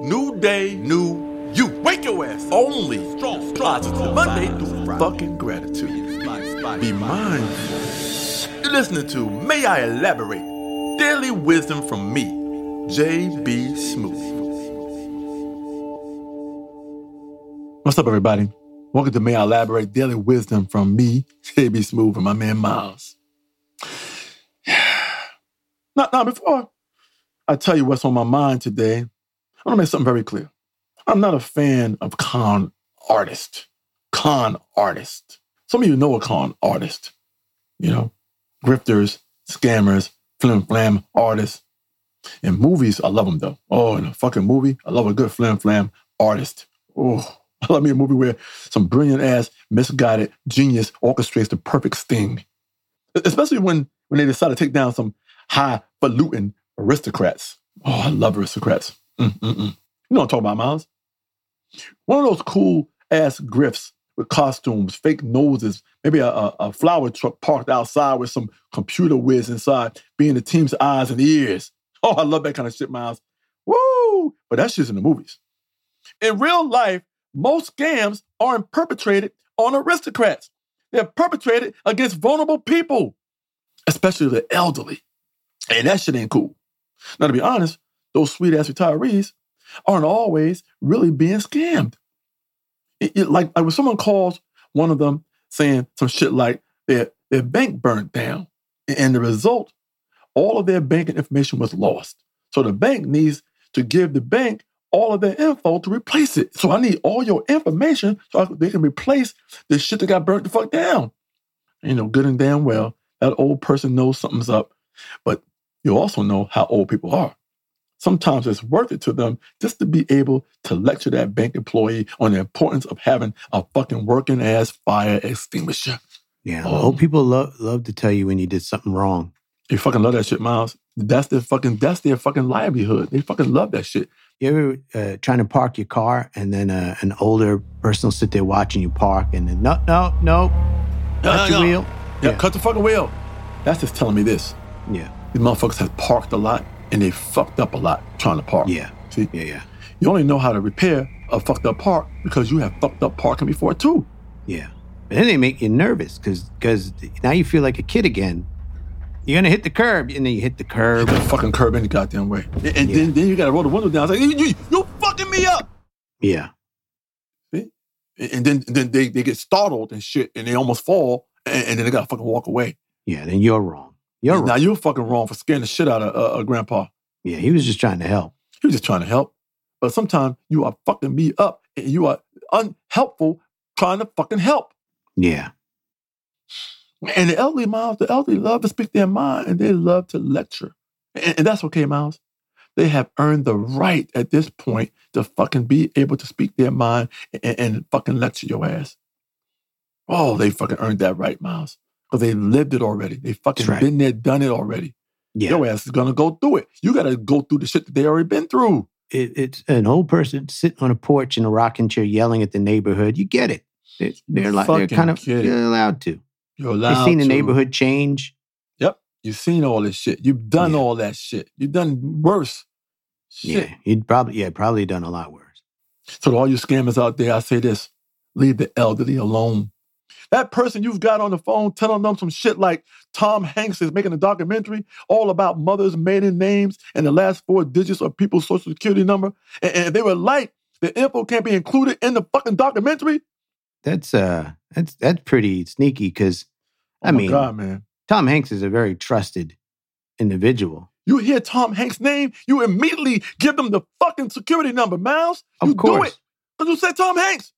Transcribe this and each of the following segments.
New day, new you. Wake your ass. Only strong, positive Monday through Friday. Fucking gratitude. Be mindful. You're listening to May I Elaborate? Daily wisdom from me, JB Smoove. What's up, everybody? Welcome to May I Elaborate Daily Wisdom from me, JB Smoove, and my man Miles. Now, now, before I tell you what's on my mind today, I want to make something very clear. I'm not a fan of con artists. Con artists. Some of you know a con artist. You know, grifters, scammers, flim flam artists. In movies, I love them though. Oh, in a fucking movie, I love a good flim flam artist. Oh, I love me a movie where some brilliant ass, misguided genius orchestrates the perfect sting. Especially when when they decide to take down some highfalutin aristocrats. Oh, I love aristocrats. Mm-mm-mm. You know what I'm talking about, Miles? One of those cool ass grifts with costumes, fake noses, maybe a, a, a, flower truck parked outside with some computer whiz inside, being the team's eyes and ears. Oh, I love that kind of shit, Miles. Woo! But that's just in the movies. In real life, most scams aren't perpetrated on aristocrats. They're perpetrated against vulnerable people, especially the elderly. And that shit ain't cool. Now, to be honest, those sweet ass retirees aren't always really being scammed. It, it, like, like when someone calls one of them saying some shit like their, their bank burnt down, and the result, all of their banking information was lost. So the bank needs to give the bank all of their info to replace it. So I need all your information so they can replace the shit that got burnt the fuck down. You know, good and damn well, that old person knows something's up, but you also know how old people are sometimes it's worth it to them just to be able to lecture that bank employee on the importance of having a fucking working ass fire extinguisher. Yeah, um, old people love love to tell you when you did something wrong. They fucking love that shit, Miles. That's their fucking that's their fucking livelihood. They fucking love that shit. You ever uh, trying to park your car and then uh, an older person will sit there watching you park and then no no no, cut your wheel. Yeah, yeah, cut the fucking wheel. That's just telling me this. Yeah, these motherfuckers have parked a lot and they fucked up a lot trying to park. Yeah. See? Yeah, yeah. You only know how to repair a fucked up park because you have fucked up parking before too. Yeah. But then they make you nervous because because now you feel like a kid again. You're gonna hit the curb, and then you hit the curb. Hit the fucking curb any goddamn way. And, and yeah. then, then you gotta roll the window down. It's like, you, you, you fucking me up. Yeah. See? And then then they, they get startled and shit, and they almost fall, and, and then they gotta fucking walk away. Yeah, then you're wrong. You're now you're fucking wrong for scaring the shit out of uh, uh, Grandpa. Yeah, he was just trying to help. He was just trying to help. But sometimes you are fucking me up and you are unhelpful trying to fucking help. Yeah. And the elderly, Miles, the elderly love to speak their mind and they love to lecture. And, and that's okay, Miles. They have earned the right at this point to fucking be able to speak their mind and, and fucking lecture your ass. Oh, they fucking earned that right, Miles because they lived it already. They fucking right. been there, done it already. Yeah. Your ass is gonna go through it. You gotta go through the shit that they already been through. It, it's an old person sitting on a porch in a rocking chair yelling at the neighborhood. You get it. They're, they're like they're kind of you're allowed to. You're allowed. You've seen the neighborhood change. Yep, you've seen all this shit. You've done yeah. all that shit. You've done worse. Shit. Yeah, you'd probably yeah probably done a lot worse. So to all you scammers out there, I say this: leave the elderly alone. That person you've got on the phone telling them some shit like Tom Hanks is making a documentary all about mothers' maiden names and the last four digits of people's social security number, and, and they were like, the info can't be included in the fucking documentary. That's uh, that's that's pretty sneaky because, I oh mean, God, man, Tom Hanks is a very trusted individual. You hear Tom Hanks' name, you immediately give them the fucking security number, Miles. You of course. do it. Because you say Tom Hanks.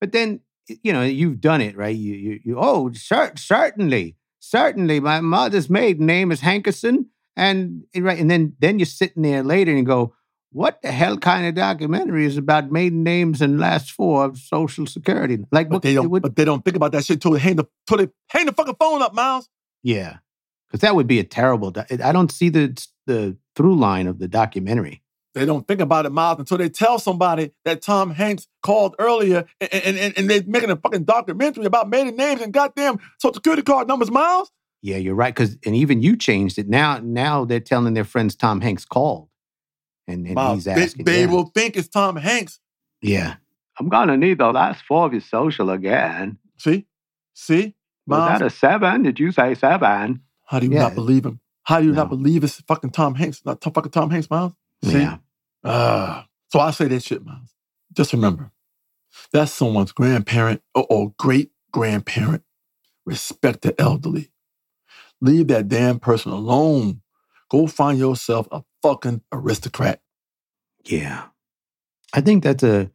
But then you know, you've done it, right? You, you, you oh, cer- certainly, certainly. My mother's maiden name is Hankerson, and eh, right, and then then you're sitting there later and you go, what the hell kind of documentary is about maiden names and last four of Social Security? Like, but what, they don't, would, but they don't think about that shit till they hang the till they hang the fucking phone up, Miles. Yeah, because that would be a terrible. Do- I don't see the the through line of the documentary. They don't think about it, Miles, until they tell somebody that Tom Hanks called earlier and, and, and they're making a fucking documentary about maiden names and goddamn social security card numbers, Miles. Yeah, you're right. Cause and even you changed it. Now, now they're telling their friends Tom Hanks called. And, and Miles, he's asking. they yeah. will think it's Tom Hanks. Yeah. I'm gonna need the last four of your social again. See? See? Miles, Was that a seven? Did you say seven? how do you Yeah. not believe him? How do you No. not believe it's fucking Tom Hanks? Not fucking Tom Hanks, Miles? See? Yeah. Ah. so I say that shit, Miles. Just remember, that's someone's grandparent or, or great grandparent. Respect the elderly. Leave that damn person alone. Go find yourself a fucking aristocrat. Yeah. I think that's a,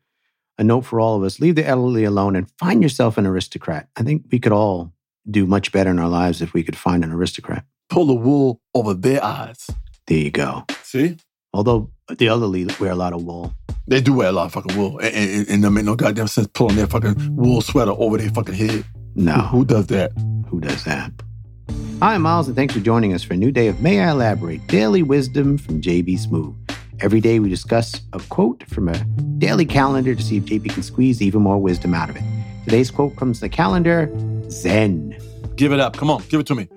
a note for all of us. Leave the elderly alone and find yourself an aristocrat. I think we could all do much better in our lives if we could find an aristocrat. Pull the wool over their eyes. There you go. See? Although the elderly wear a lot of wool. They do wear a lot of fucking wool. And, and, and it make no goddamn sense pulling their fucking wool sweater over their fucking head. No, Who, who does that? who does that? Hi, Miles, and thanks for joining us for a new day of May I Elaborate Daily Wisdom from JB Smoove. Every day we discuss a quote from a daily calendar to see if JB can squeeze even more wisdom out of it. Today's quote comes from the calendar Zen. Give it up. Come on, give it to me.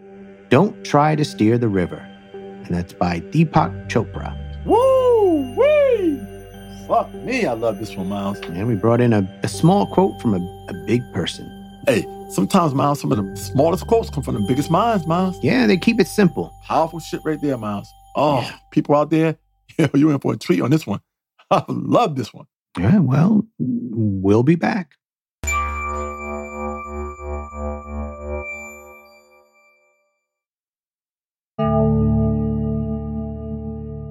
Don't try to steer the river. And that's by Deepak Chopra. Woo! Wee! Fuck me, I love this one, Miles. And we brought in a, a small quote from a, a big person. Hey, sometimes, Miles, some of the smallest quotes come from the biggest minds, Miles. Yeah, they keep it simple. Powerful shit right there, Miles. Oh, Yeah. people out there, you're in for a treat on this one. I love this one. Yeah, well, we'll be back.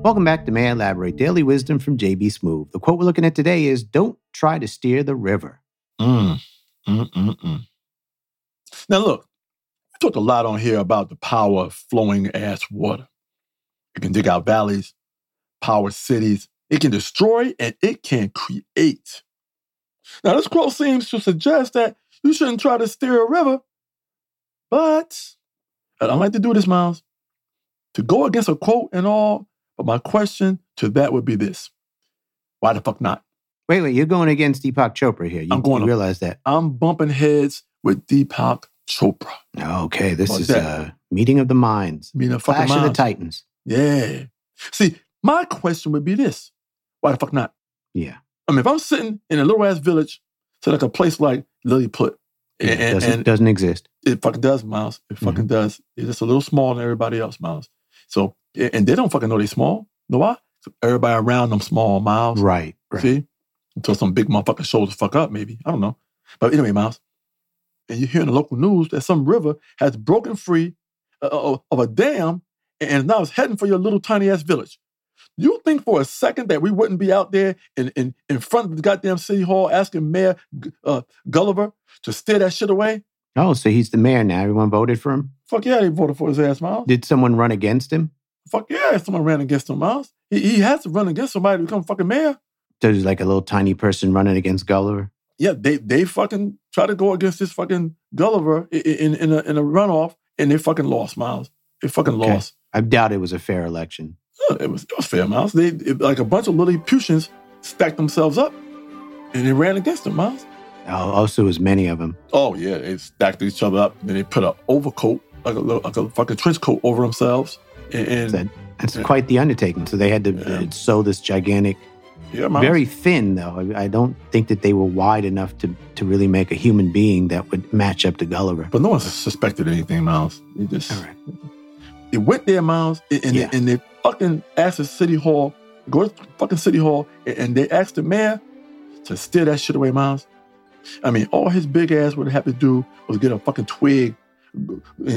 Welcome back to May I Elaborate Daily Wisdom from JB Smoove. The quote we're looking at today is Don't try to steer the river. Mm. Mm, mm, mm. Now, look, we talked a lot on here about the power of flowing ass water. It can dig out valleys, power cities, it can destroy, and it can create. Now, this quote seems to suggest that you shouldn't try to steer a river, but I don't like to do this, Miles. To go against a quote and all, but my question to that would be this why the fuck not? Wait, wait, you're going against Deepak Chopra here. You, I'm going you to- realize that. I'm bumping heads with Deepak Chopra. Okay, this What's is that? a meeting of the minds. I mean, a fucking Clash of the. Titans. Yeah. See, my question would be this: Why the fuck not? Yeah. I mean, if I'm sitting in a little ass village, so like a place like Lilliput, yeah and, and, doesn't, and doesn't exist. it fucking does, Miles. It Mm-hmm. fucking does. It's just a little smaller than everybody else, Miles. So, and they don't fucking know they small. Know why? Everybody around them small, Miles. Right, right. See? Until some big motherfucker shows the fuck up, maybe. I don't know. But anyway, Miles, and you hear in the local news that some river has broken free uh, of of a dam and now it's heading for your little tiny ass village. You think for a second that we wouldn't be out there in, in, in front of the goddamn city hall asking Mayor uh, Gulliver to steer that shit away? Oh, so he's the mayor now. Everyone voted for him? Fuck yeah, they voted for his ass, Miles. Did someone run against him? Fuck yeah, someone ran against him, Miles. He, he has to run against somebody to become fucking mayor. So there's like a little tiny person running against Gulliver? yeah, they they fucking try to go against this fucking Gulliver i- i- in in a, in a runoff, and they fucking lost, Miles. They fucking Okay. lost. I doubt it was a fair election. Yeah, It was it was fair, Miles. They it- like a bunch of Lilliputians stacked themselves up, and they ran against them, Miles. Oh, also, it was many of them. Oh yeah, they stacked each other up. Then they put a overcoat, like a little, like a fucking trench coat over themselves, and, and That- That's Yeah. quite the undertaking. So they had to Yeah. uh, sew this gigantic, yeah, very thin though. I, I don't think that they were wide enough to to really make a human being that would match up to Gulliver. But no one suspected anything, Miles. They just All right. they went there, Miles, and, and, Yeah. they, and they fucking asked the city hall, go to fucking city hall, and, and they asked the mayor to steer that shit away, Miles. I mean, all his big ass would have to do was get a fucking twig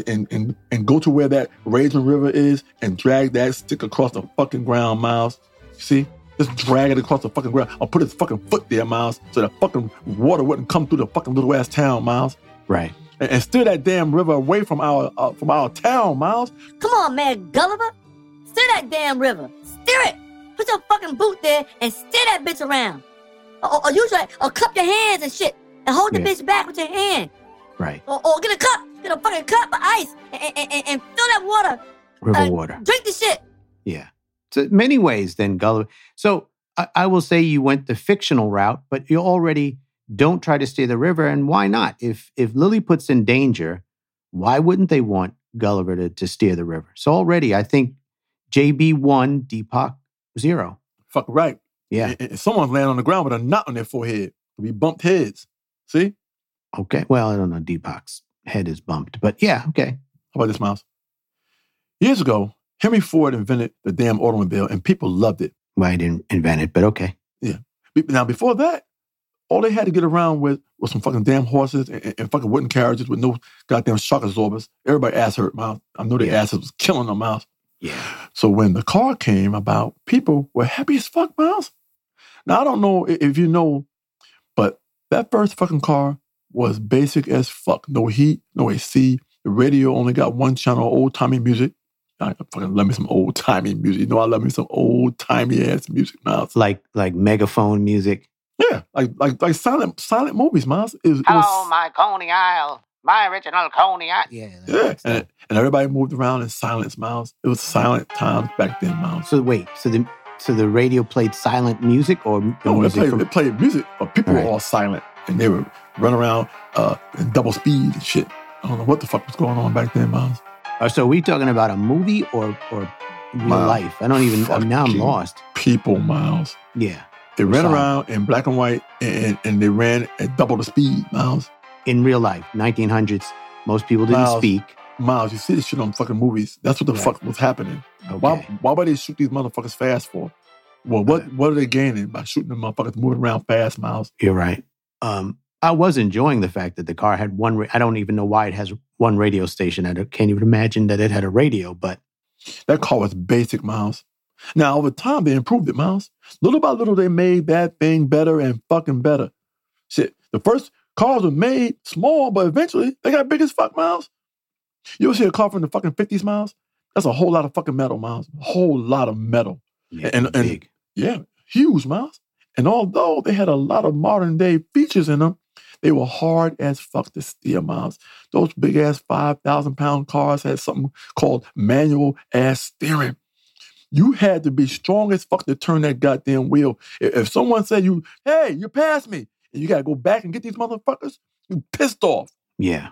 and, and, and go to where that raging river is and drag that stick across the fucking ground, Miles. See? Just drag it across the fucking ground I'll put his fucking foot there, Miles, so the fucking water wouldn't come through the fucking little ass town, Miles. Right. And, and steer that damn river away from our uh, from our town, Miles. Come on, man, Gulliver. Steer that damn river. Steer it. Put your fucking boot there and steer that bitch around. Or, or, or use your, or cup your hands and shit and hold the Yeah. bitch back with your hand. Right. Or, or get a cup, get a fucking cup of ice and, and, and, and fill that water. River Uh, water. Drink the shit. Yeah. So many ways then Gulliver. So I, I will say you went the fictional route, but you already don't try to steer the river. And why not? If if Lily Lilliput's in danger, why wouldn't they want Gulliver to, to steer the river? So already I think JB one, Deepak zero. Fuck right. Yeah. And, and someone's laying on the ground with a knot on their forehead. We bumped heads. See? Okay. Well, I don't know. Deepak's head is bumped, but yeah. Okay. How about this, Miles? Years ago, Henry Ford invented the damn automobile and people loved it. Well, he didn't invent it, but okay. Yeah. Now, before that, all they had to get around with was some fucking damn horses and, and- fucking wooden carriages with no goddamn shock absorbers. Everybody ass hurt, Miles. I know their Yeah. asses was killing them, Miles. Yeah. So when the car came about, people were happy as fuck, Miles. Now I don't know if you know, but that first fucking car was basic as fuck. No heat, no AC. The radio only got one channel, old timey music. I fucking love me some old timey music. You know I love me some old timey ass music, Miles. Like like megaphone music. Yeah, like like like silent silent movies, Miles. It was, it was- oh, my Coney Isle. My original Coney Isle. Yeah. yeah, and, and everybody moved around in silence, Miles. It was silent times back then, Miles. So wait, so the so the radio played silent music or the No, it played, from it played music, but people Right. were all silent and they would run around uh, in double speed and shit. I don't know what the fuck was going on back then, Miles. Oh, so are we talking about a movie or or real life? I don't even. I'm now I'm lost. People, Miles. Yeah. They ran Silent. around in black and white and, and they ran at double the speed, Miles. In real life, 1900s, most people didn't Miles. speak. Miles, you see this shit on fucking movies. That's what the Right. fuck was happening. Okay. Why, why would they shoot these motherfuckers fast for? Well, what, Right. what are they gaining by shooting the motherfuckers moving around fast, Miles? You're right. Um, I was enjoying the fact that the car had one. Ra- I don't even know why it has one radio station. I can't even imagine that it had a radio. But That car was basic, Miles. Now, over time, they improved it, Miles. Little by little, they made that thing better and fucking better. Shit, the first cars were made small, but eventually they got big as fuck, Miles. You ever see a car from the fucking 50s, Miles? That's a whole lot of fucking metal, Miles. A whole lot of metal. yeah, And- and- big. Yeah, huge, Miles. And although they had a lot of modern day features in them, they were hard as fuck to steer, Miles. Those big ass 5,000 pound cars had something called manual ass steering. You had to be strong as fuck to turn that goddamn wheel. If, if someone said you, hey, you passed me, and you gotta go back and get these motherfuckers, you pissed off. yeah,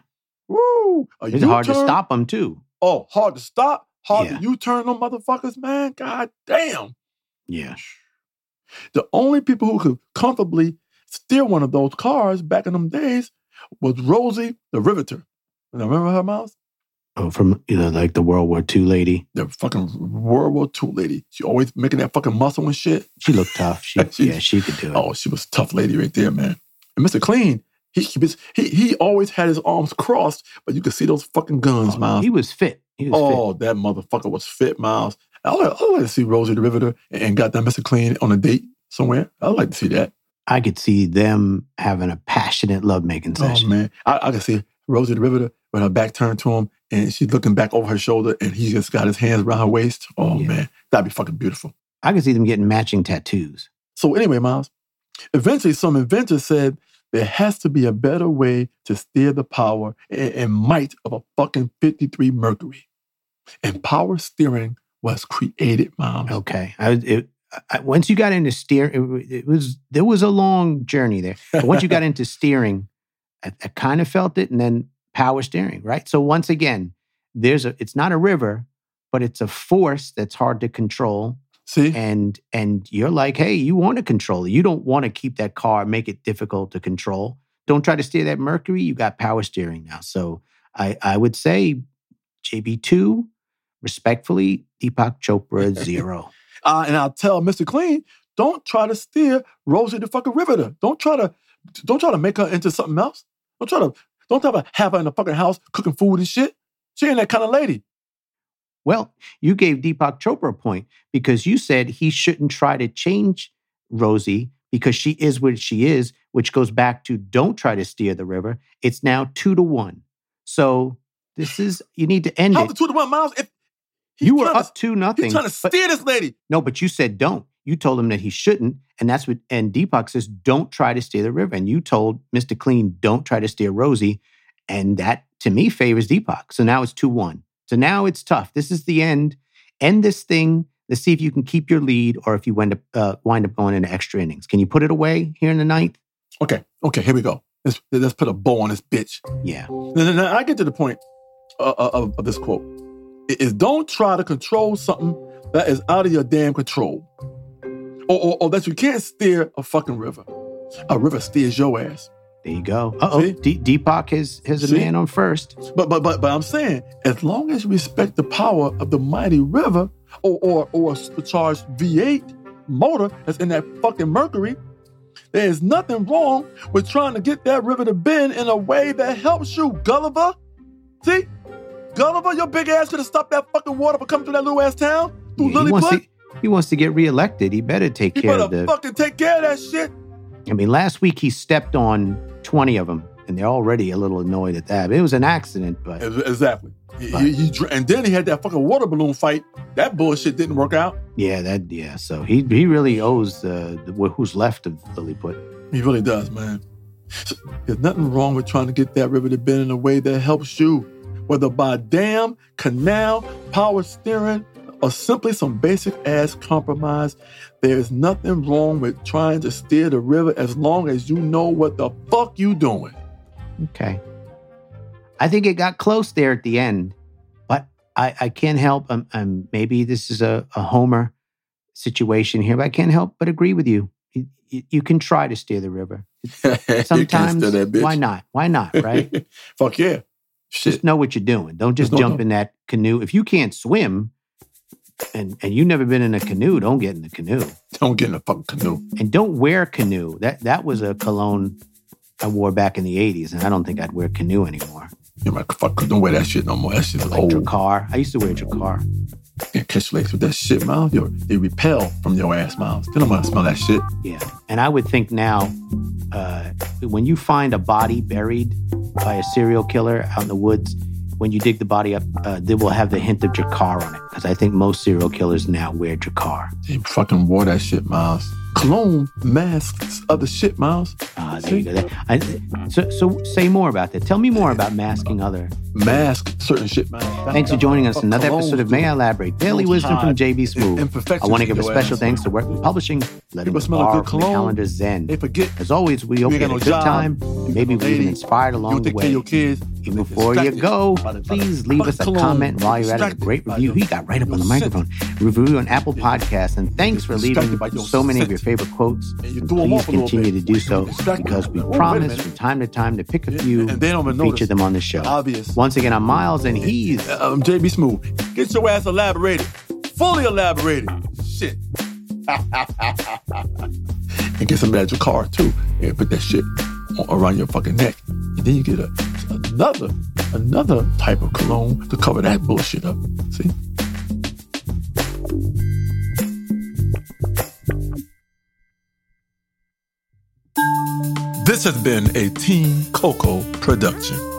Woo! A it's hard to stop them too. Oh, hard to stop, hard Yeah. to U-turn them motherfuckers, man. God damn. Yeah, The only people who could comfortably steer one of those cars back in them days was Rosie the Riveter. And I remember her, Miles? oh, from you know, like the World War II lady. The fucking World War II lady. She always making that fucking muscle and shit. She looked tough. She, She- yeah, she could do it. Oh, she was a tough lady right there, man. And Mr. Clean, he he, he always had his arms crossed, but you could see those fucking guns, Oh, Miles. he was fit. He was Oh, that motherfucker was fit, Miles. I like, I like to see Rosie the Riveter and, that Mr. Clean on a date somewhere. I'd like to see that. I could see them having a passionate lovemaking oh, session. Oh man, I, I can see Rosie the Riveter with her back turned to him, and she's looking back over her shoulder, and he just got his hands around her waist. Oh Yeah. man, that'd be fucking beautiful. I could see them getting matching tattoos. So anyway, Miles, eventually some inventor said there has to be a better way to steer the power and, and might of a fucking 53 Mercury, and power steering was created, mom. Okay. I, it, I, once you got into steering, it, it was there was a long journey there. But once you got into steering, I, I kind of felt it, and then power steering, right? So once again, there's a. It's not a river, but it's a force that's hard to control, See, and and you're like, hey, you want to control it. You don't want to keep that car, make it difficult to control. Don't try to steer that Mercury. You got power steering now. So I I would say JB two, respectfully, Deepak Chopra zero. uh, and I'll tell Mr. Clean, don't try to steer Rosie the fucking Riveter. Don't try to, don't try to make her into something else. Don't try to, don't have her have her in the fucking house cooking food and shit. She ain't that kind of lady. Well, you gave Deepak Chopra a point because you said he shouldn't try to change Rosie because she is what she is, which goes back to don't try to steer the river. It's now two to one. So this is you need to end How it. the two to one miles? If he's you were up to, two nothing. he's trying to but- steer this lady. no, but you said don't. You told him that he shouldn't, and that's what. And Deepak says don't try to steer the river, and you told Mister Clean don't try to steer Rosie, and that to me favors Deepak. So now it's two one. So now it's tough. This is the end. End this thing. Let's see if you can keep your lead, or if you wind up uh, wind up going into extra innings. Can you put it away here in the ninth? Okay, okay, here we go. Let's, let's put a bow on this bitch. Yeah. Now I get to the point uh, uh, of, of this quote. Is don't try to control something that is out of your damn control. Or, or, or that you can't steer a fucking river. A river steers your ass. There you go. Uh oh. D- Deepak has, has a man on first. But but but but I'm saying, as long as you respect the power of the mighty river, or or or a supercharged V8 motor that's in that fucking Mercury, there is nothing wrong with trying to get that river to bend in a way that helps you, Gulliver. See, Gulliver, your big ass could have stopped that fucking water from coming through that little ass town through Yeah, he, wants Lilliput. to, he wants to get reelected. He better take He care better of the. fucking take care of that shit. I mean, last week he stepped on 20 of them, and they're already a little annoyed at that. It was an accident, but Exactly. He, he- he and then he had that fucking water balloon fight. That bullshit didn't work out. yeah, that yeah. So he he really owes uh, the, who's left of Lilliput. He really does, man. There's nothing wrong with trying to get that river to bend in a way that helps you, whether by dam, canal, power steering, or simply some basic ass compromise. There's nothing wrong with trying to steer the river as long as you know what the fuck you doing. Okay. I think it got close there at the end, but I, I can't help. Um, um, maybe this is a, a Homer situation here, but I can't help but agree with you. You, you, you can try to steer the river. Sometimes, why not? Why not, right? Fuck yeah. Shit. just know what you're doing. Don't just jump in that canoe. If you can't swim and, and you've never been in a canoe, don't get in the canoe. Don't get in a fucking canoe. And don't wear canoe. That that was a cologne I wore back in the 80s, and I don't think I'd wear canoe anymore. You're like, fuck, don't wear that shit no more. That shit is Like old. Drakkar. I used to wear Drakkar. Can't catch legs with that shit, Miles. You're, they repel from your ass, Miles. They don't want to smell that shit. Yeah. And I would think now, uh, when you find a body buried by a serial killer out in the woods, when you dig the body up, uh, they will have the hint of Drakkar on it. Because I think most serial killers now wear Drakkar. They fucking wore that shit, Miles. Cologne masks other shit, Miles. Ah, there you go. I, so, so say more about that. Tell me more about masking other. Mask certain shit, Miles. Thanks for joining us. Another episode of May I Elaborate? Daily wisdom from JB Smoove. I want to give a special ass. thanks to Workman Publishing, letting People us smell a good cologne. calendar Zen. They forget. As always, we hope You had a good job. time. Maybe been lady. inspired along the take care of way. your kids. They before you go, by the- by the please leave us a comment while you're at it. Great review. He got right up on the microphone. Review on Apple. Podcasts. And thanks for leaving so many of your favorite quotes. And you And threw 'em please off a little continue to do so because we promise from time to time to pick a few and they don't even and feature them on the show. Obvious. Once again, I'm Miles, and he's um, I'm JB Smoove. Get your ass elaborated. Fully elaborated. Shit. and get some magic car too. And put that shit on- around your fucking neck. And then you get a, another another type of cologne to cover that bullshit up. See? This has been a Team Coco production.